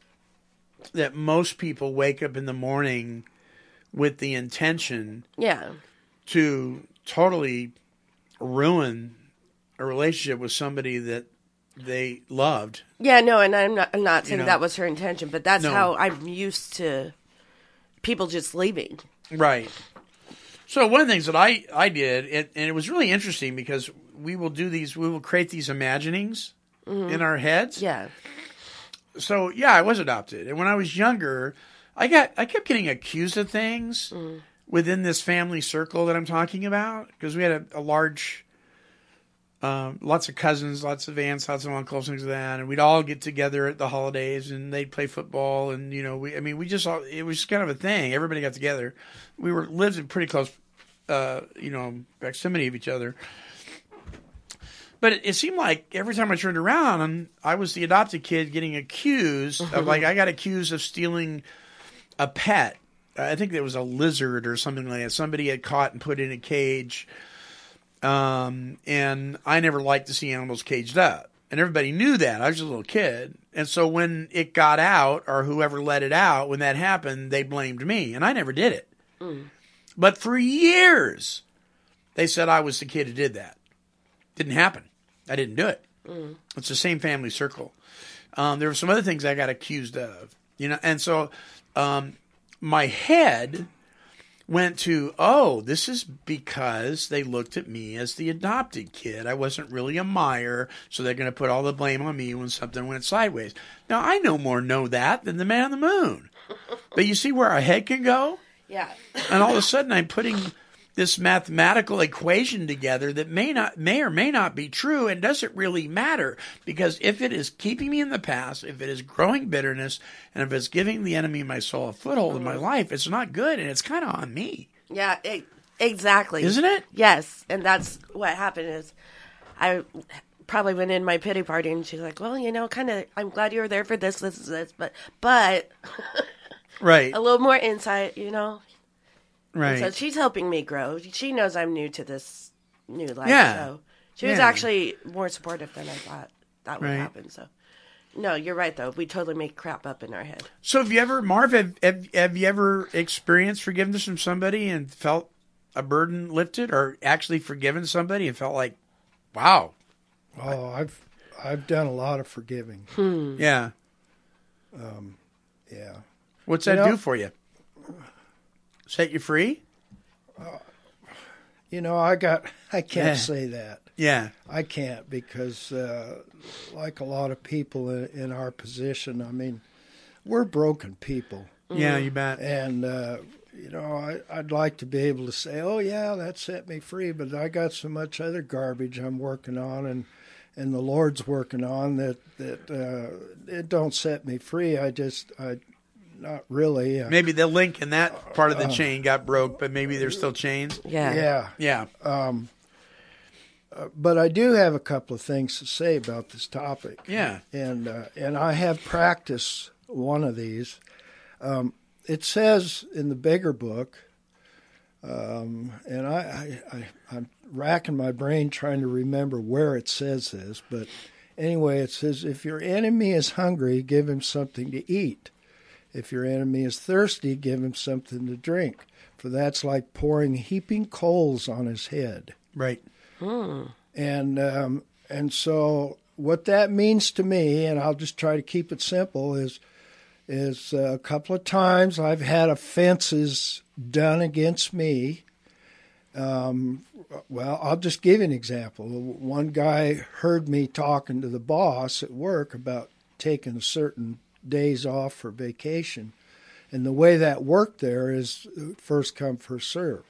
that most people wake up in the morning with the intention Yeah. to totally ruin a relationship with somebody that they loved. Yeah, no, and I'm not, I'm not saying know. that was her intention, but that's No. how I'm used to people just leaving. Right. So one of the things that I I did, it, and it was really interesting because we will do these, we will create these imaginings mm-hmm. in our heads. Yeah. So yeah, I was adopted, and when I was younger, I got I kept getting accused of things mm. Within this family circle that I'm talking about because we had a, a large. Um, lots of cousins, lots of aunts, lots of uncles, things like that, and we'd all get together at the holidays, and they'd play football, and you know, we, I mean, we just all, it was kind of a thing. Everybody got together. We were lived in pretty close, uh, you know, proximity of each other. But it, it seemed like every time I turned around, I was the adopted kid getting accused of like I got accused of stealing a pet. I think there was a lizard or something like that. Somebody had caught and put in a cage. Um, and I never liked to see animals caged up. And everybody knew that. I was just a little kid. And so when it got out, or whoever let it out, when that happened, they blamed me. And I never did it. But for years, they said I was the kid who did that. Didn't happen. I didn't do it. It's the same family circle. Um, there were some other things I got accused of, you know, and so um, my head went to, oh, this is because they looked at me as the adopted kid. I wasn't really a Meyer, so they're going to put all the blame on me when something went sideways. Now, I no more know that than the man on the moon. But you see where our head can go? Yeah. And all of a sudden, I'm putting this mathematical equation together that may not may or may not be true and doesn't really matter because if it is keeping me in the past if it is growing bitterness and if it's giving the enemy my soul a foothold in my mm-hmm. life it's not good and it's kind of on me Yeah, e- exactly. Isn't it? Yes, and that's what happened is I probably went in my pity party and she's like, "Well, you know, kind of I'm glad you were there for this this this, but but right a little more insight, you know." Right So she's helping me grow. She knows I'm new to this new life. Yeah. So she was Yeah. actually more supportive than I thought that would Right. happen. So no, you're right though. We totally make crap up in our head. so have you ever marv have, have, have you ever experienced forgiveness from somebody and felt a burden lifted or actually forgiven somebody and felt like wow Oh, I've I've done a lot of forgiving. Hmm. yeah um, Yeah. what's You that know- do for you set you free You know, I got I can't Yeah. say that. yeah I can't because, uh, like a lot of people in, in our position, I mean, we're broken people, yeah you bet and uh, you know, I, I'd like to be able to say, "Oh yeah, that set me free," but I got so much other garbage I'm working on, and and the Lord's working on that that uh, it don't set me free. I just, I, not really. Uh, Maybe the link in that part of the chain got broke, but maybe there's still chains. Yeah. yeah, Yeah. but I do have a couple of things to say about this topic. Yeah. and uh, and I have practiced one of these. Um, it says in the bigger book, um, and I, I, I I'm racking my brain trying to remember where it says this, but anyway, it says if your enemy is hungry, give him something to eat. If your enemy is thirsty, give him something to drink, for that's like pouring heaping coals on his head. Right. And um, and so what that means to me, and I'll just try to keep it simple, is is uh, a couple of times I've had offenses done against me. Um, well, I'll just give you an example. One guy heard me talking to the boss at work about taking a certain days off for vacation, and the way that worked there is uh, first come first serve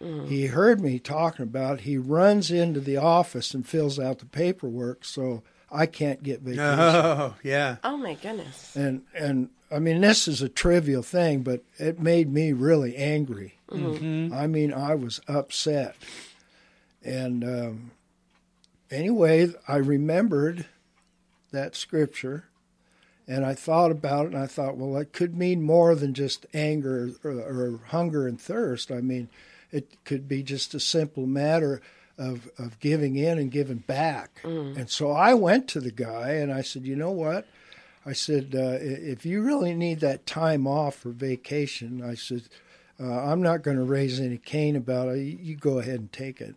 mm. he heard me talking about it. he runs into the office and fills out the paperwork so I can't get vacation. Oh, yeah. Oh my goodness. And and I mean this is a trivial thing, but it made me really angry. Mm-hmm. I mean I was upset. And um, anyway, I remembered that scripture and I thought about it and I thought, well, it could mean more than just anger or, or hunger and thirst. I mean, it could be just a simple matter of, of giving in and giving back. And so I went to the guy and I said, you know what? I said, uh, if you really need that time off for vacation, I said, uh, I'm not going to raise any Cain about it. You go ahead and take it.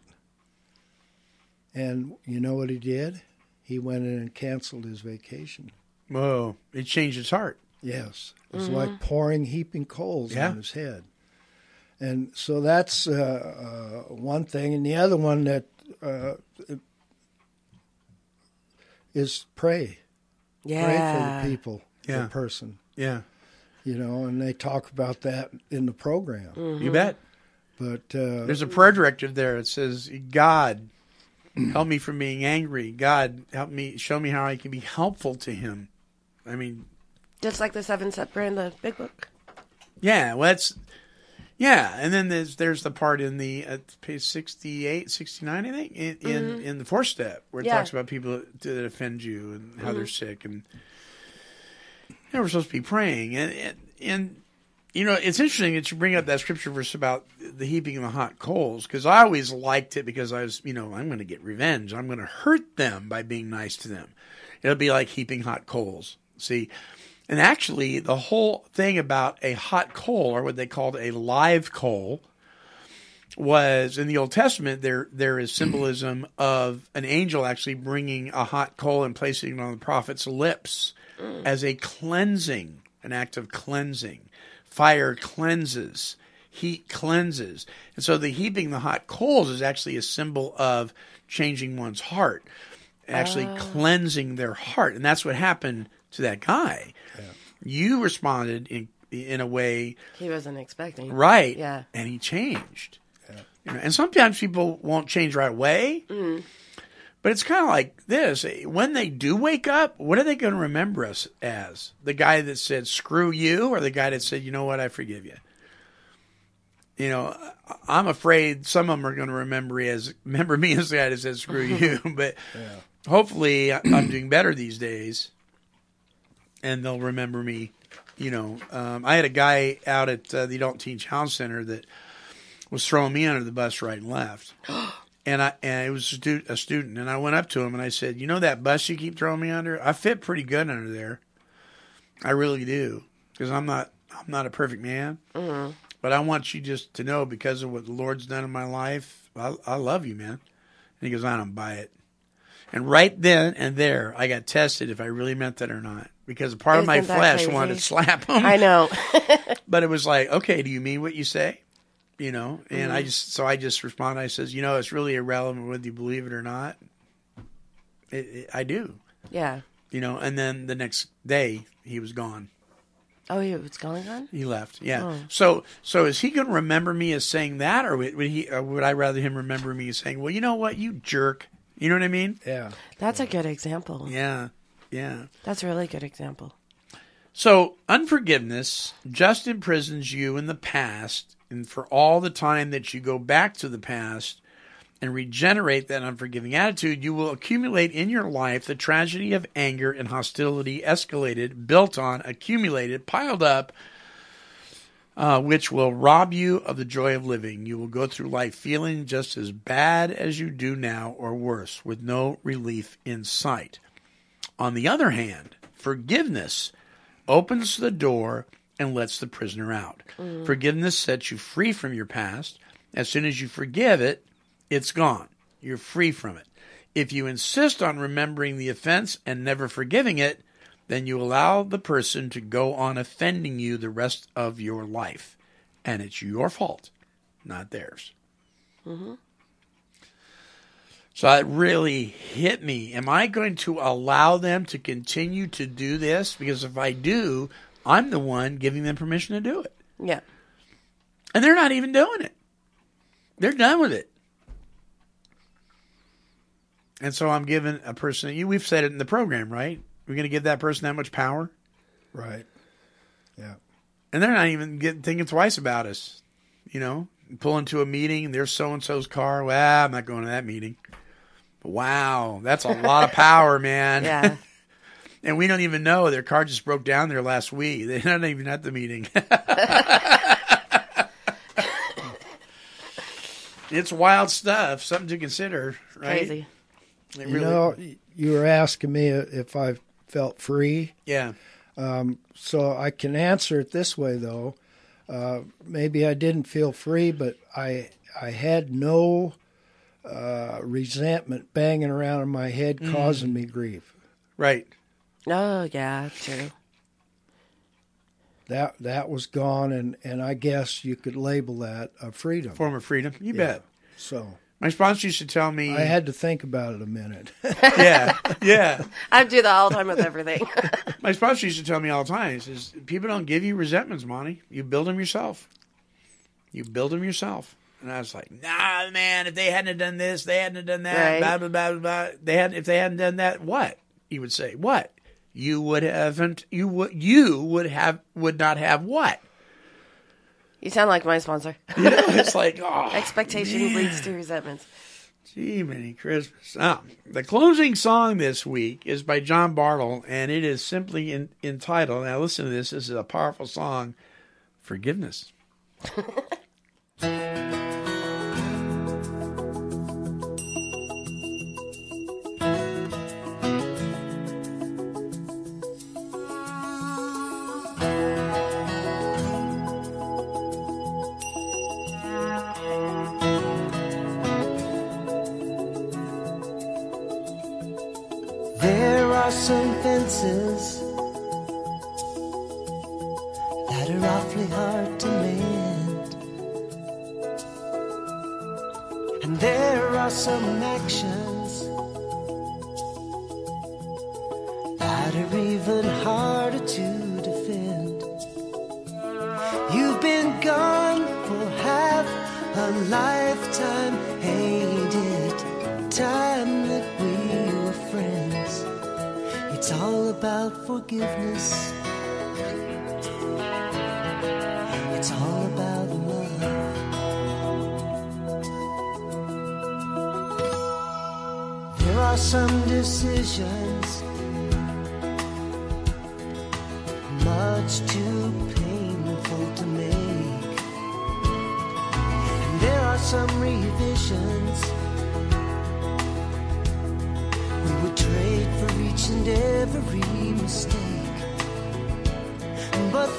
And you know what he did? He went in and canceled his vacation. Whoa. It changed his heart. Yes, it's like pouring heaping coals Yeah. on his head. And so that's uh, uh, one thing, and the other one that uh, is pray, pray for the people, Yeah. the person, Yeah. you know, and they talk about that in the program. You bet. But uh, There's a prayer directive there. It says, God, help me from being angry. God, help me, show me how I can be helpful to him. I mean, Just like the seven step prayer in the big book. yeah, well, that's, yeah. And then there's, there's the part in the, uh, page 68, 69, I think, in, in, in the fourth step where it Yeah. talks about people that offend you and how they're sick. And you know, we're supposed to be praying. And, and, and, you know, it's interesting that you bring up that scripture verse about the heaping of the hot coals because I always liked it because I was, you know, I'm going to get revenge. I'm going to hurt them by being nice to them. It'll be like heaping hot coals. See, and actually, the whole thing about a hot coal, or what they called a live coal, was in the Old Testament. There there is symbolism of an angel actually bringing a hot coal and placing it on the prophet's lips as a cleansing, an act of cleansing. Fire cleanses, heat cleanses, and so the heaping the hot coals is actually a symbol of changing one's heart, actually ah. cleansing their heart, and that's what happened to that guy. You responded in in a way He wasn't expecting. right, Yeah. and he changed. You know, and sometimes people won't change right away. Mm. But it's kind of like this. When they do wake up, what are they going to remember us as? The guy that said, screw you, or the guy that said, you know what, I forgive you? You know, I'm afraid some of them are going to remember me as remember me as the guy that said screw you, but hopefully I'm doing better these days, and they'll remember me. You know, um, I had a guy out at uh, the Adult Teen Challenge Center that was throwing me under the bus right and left, and I and it was a, stu- a student, and I went up to him and I said, "You know that bus you keep throwing me under? I fit pretty good under there. I really do, because I'm not I'm not a perfect man." But I want you just to know because of what the Lord's done in my life, I, I love you, man. And he goes, I don't buy it. And right then and there, I got tested if I really meant that or not. Because a part of my Isn't flesh crazy? wanted to slap him. I know. But it was like, okay, do you mean what you say? You know? And Mm-hmm. I just, so I just responded. I says, you know, it's really irrelevant whether you believe it or not. It, it, I do. yeah. You know? And then the next day, he was gone. Oh, he was going on? He left. Yeah. Oh. So so is he going to remember me as saying that, or would would he? Or would I rather him remember me as saying, "Well, you know what, you jerk." You know what I mean? Yeah. That's a good example. Yeah. Yeah. That's a really good example. So unforgiveness just imprisons you in the past, and for all the time that you go back to the past and regenerate that unforgiving attitude, you will accumulate in your life the tragedy of anger and hostility escalated, built on, accumulated, piled up, uh, which will rob you of the joy of living. You will go through life feeling just as bad as you do now, or worse, with no relief in sight. On the other hand, forgiveness opens the door and lets the prisoner out. Forgiveness sets you free from your past. As soon as you forgive it, it's gone. You're free from it. If you insist on remembering the offense and never forgiving it, then you allow the person to go on offending you the rest of your life. And it's your fault, not theirs. Mm-hmm. So it really hit me. Am I going to allow them to continue to do this? Because if I do, I'm the one giving them permission to do it. Yeah. And they're not even doing it. They're done with it. And so I'm giving a person, you we've said it in the program, right? We're going to give that person that much power. Right. Yeah. And they're not even getting, thinking twice about us. You know, pull into a meeting and there's so and so's car. Well, I'm not going to that meeting. Wow, that's a lot of power, man. Yeah. and we don't even know their car just broke down there last week. They're not even at the meeting. it's wild stuff. Something to consider, right? Crazy. It You know, you were asking me if I felt free. yeah. So I can answer it this way, though. Uh, maybe I didn't feel free, but I I had no uh, resentment banging around in my head, Mm. causing me grief. Right. Oh, yeah, true. That that was gone, and, and I guess you could label that a freedom. Form of freedom. You Yeah. bet. So My sponsor used to tell me. I had to think about it a minute. yeah, yeah. I do that all the time with everything. My sponsor used to tell me all the time. He says, "People don't give you resentments, Monty. You build them yourself. You build them yourself." And I was like, "Nah, man. If they hadn't have done this, they hadn't have done that. Right. Blah blah blah blah. blah. They had if they hadn't done that, what?" He would say, "What? You would haven't. You would. You would have. Would not have what? You sound like my sponsor. Know? It's like, oh, Expectations leads to resentments. Gee, many Christmas. Ah, the closing song this week is by John Bartle, and it is simply in, entitled. Now, listen to this. This is a powerful song, "Forgiveness." but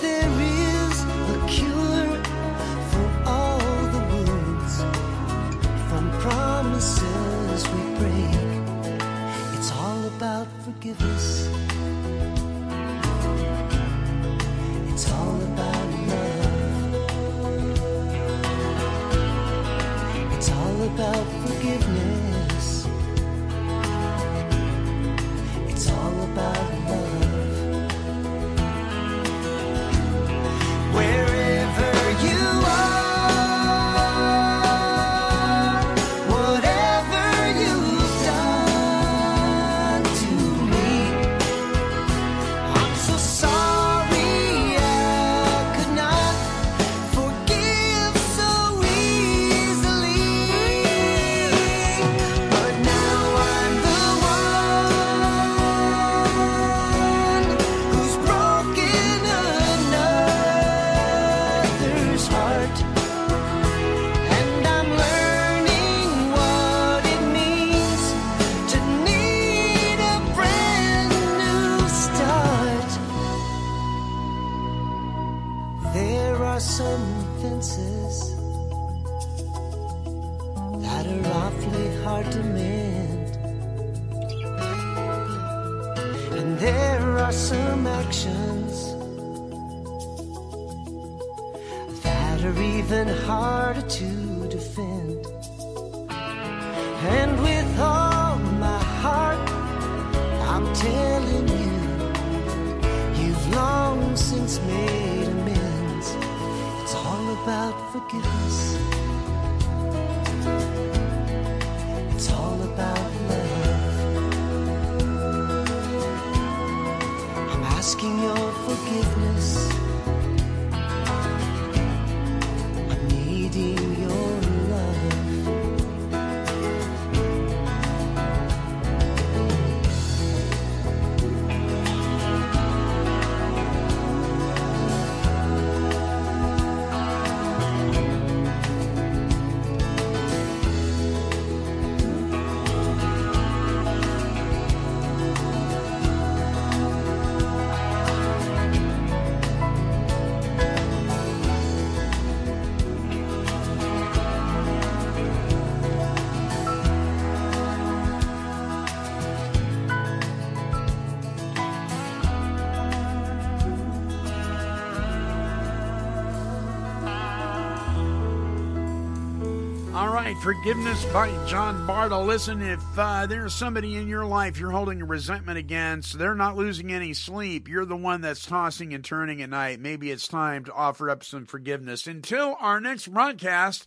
Forgiveness by John Bartle. Listen, if uh, there's somebody in your life you're holding a resentment against, they're not losing any sleep. You're the one that's tossing and turning at night. Maybe it's time to offer up some forgiveness. Until our next broadcast,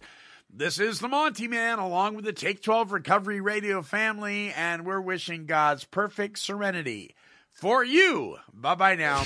this is the Monty Man along with the Take 12 Recovery Radio family, and we're wishing God's perfect serenity for you. Bye bye now.